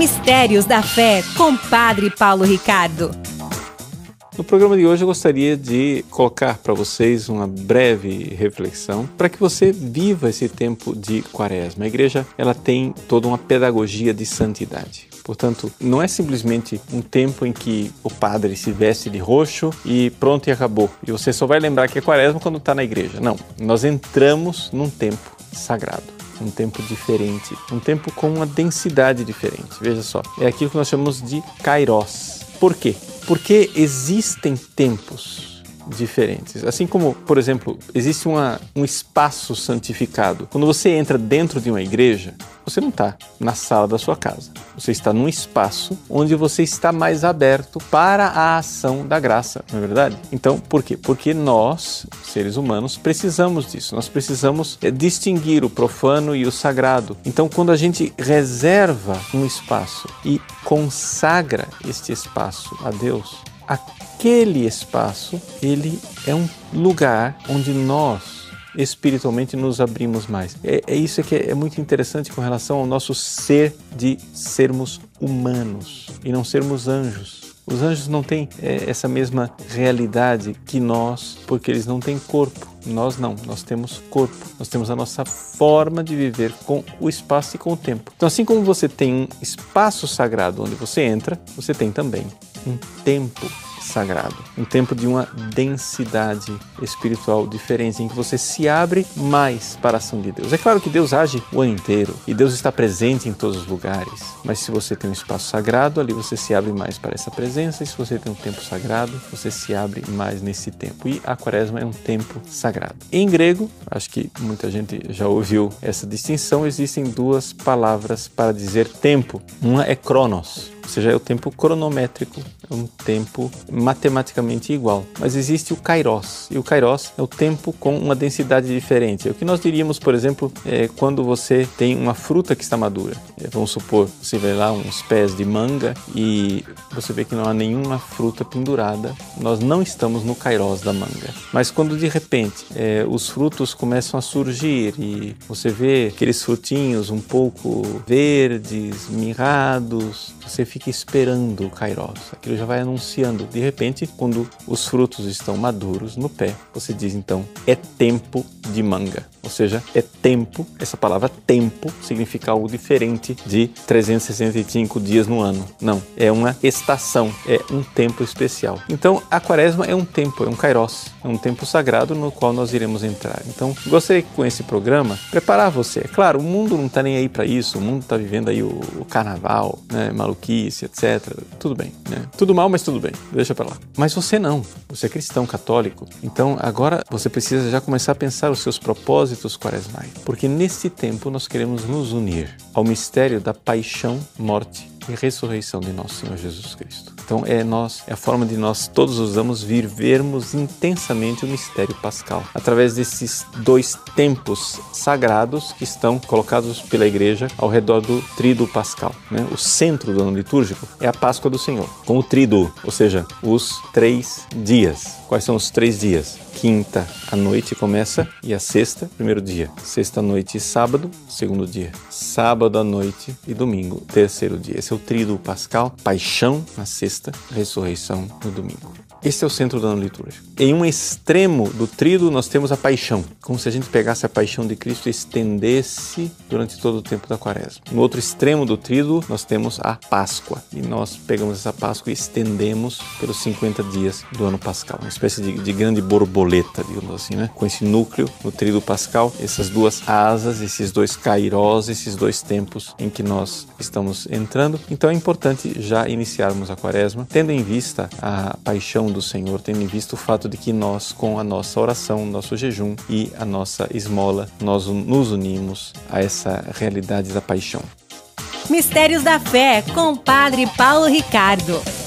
Mistérios da Fé com Padre Paulo Ricardo. No programa de hoje eu gostaria de colocar para vocês uma breve reflexão para que você viva esse tempo de quaresma. A igreja ela tem toda uma pedagogia de santidade. Portanto, não é simplesmente um tempo em que o padre se veste de roxo e pronto e acabou. E você só vai lembrar que é quaresma quando está na igreja. Não, nós entramos num tempo sagrado um tempo diferente, um tempo com uma densidade diferente. Veja só, é aquilo que nós chamamos de kairos. Por quê? Porque existem tempos diferentes. Assim como, por exemplo, existe uma, um espaço santificado. Quando você entra dentro de uma igreja, você não está na sala da sua casa. Você está num espaço onde você está mais aberto para a ação da graça, não é verdade? Então, por quê? Porque nós, seres humanos, precisamos disso. Nós precisamos é, distinguir o profano e o sagrado. Então, quando a gente reserva um espaço e consagra este espaço a Deus, aquele espaço, ele é um lugar onde nós espiritualmente nos abrimos mais. É, é isso que é, é muito interessante com relação ao nosso ser de sermos humanos e não sermos anjos. Os anjos não têm é, essa mesma realidade que nós, porque eles não têm corpo. Nós não, nós temos corpo, nós temos a nossa forma de viver com o espaço e com o tempo. Então, assim como você tem um espaço sagrado onde você entra, você tem também um tempo sagrado, um tempo de uma densidade espiritual diferente, em que você se abre mais para a ação de Deus. É claro que Deus age o ano inteiro e Deus está presente em todos os lugares, mas se você tem um espaço sagrado, ali você se abre mais para essa presença, e se você tem um tempo sagrado, você se abre mais nesse tempo. E a quaresma é um tempo sagrado. Em grego, acho que muita gente já ouviu essa distinção, existem duas palavras para dizer tempo. Uma é cronos, seja, é o tempo cronométrico, é um tempo matematicamente igual. Mas existe o kairos, e o kairos é o tempo com uma densidade diferente. É o que nós diríamos, por exemplo, é quando você tem uma fruta que está madura. É, vamos supor, você vê lá uns pés de manga e você vê que não há nenhuma fruta pendurada. Nós não estamos no kairos da manga. Mas quando de repente é, os frutos começam a surgir e você vê aqueles frutinhos um pouco verdes, mirrados, você fica esperando o Kairos. Aquilo já vai anunciando. De repente, quando os frutos estão maduros no pé, você diz então: é tempo de manga. Ou seja, é tempo, essa palavra tempo significa algo diferente de 365 dias no ano. Não, é uma estação, é um tempo especial. Então, a quaresma é um tempo, é um kairos, é um tempo sagrado no qual nós iremos entrar. Então, gostaria que com esse programa preparar você. É claro, o mundo não está nem aí para isso, o mundo está vivendo aí o, o carnaval, né, maluquice, etc. Tudo bem, né? Tudo mal, mas tudo bem, deixa para lá. Mas você não, você é cristão católico, então agora você precisa já começar a pensar os seus propósitos quaresmais, porque nesse tempo nós queremos nos unir ao mistério da paixão, morte e ressurreição de nosso Senhor Jesus Cristo. Então é nós, é a forma de nós todos usamos vivermos intensamente o mistério pascal através desses dois tempos sagrados que estão colocados pela igreja ao redor do trido pascal. Né? O centro do ano litúrgico é a Páscoa do Senhor, com o trido, ou seja, os três dias. Quais são os três dias? Quinta à noite começa e a sexta, primeiro dia. Sexta noite e sábado, segundo dia. Sábado à noite e domingo, terceiro dia. Esse é o tríduo pascal, paixão na sexta, ressurreição no domingo. Esse é o centro do ano litúrgico. Em um extremo do tríduo nós temos a paixão, como se a gente pegasse a paixão de Cristo e estendesse durante todo o tempo da quaresma. No outro extremo do tríduo nós temos a Páscoa, e nós pegamos essa Páscoa e estendemos pelos 50 dias do ano pascal, uma espécie de, de grande borboleta, digamos assim, né? Com esse núcleo no tríduo pascal, essas duas asas, esses dois cairós, esses dois tempos em que nós estamos entrando. Então é importante já iniciarmos a quaresma, tendo em vista a paixão do Senhor, tendo em vista o fato de que nós, com a nossa oração, nosso jejum e a nossa esmola, nós nos unimos a essa realidade da paixão. Mistérios da Fé, com Padre Paulo Ricardo.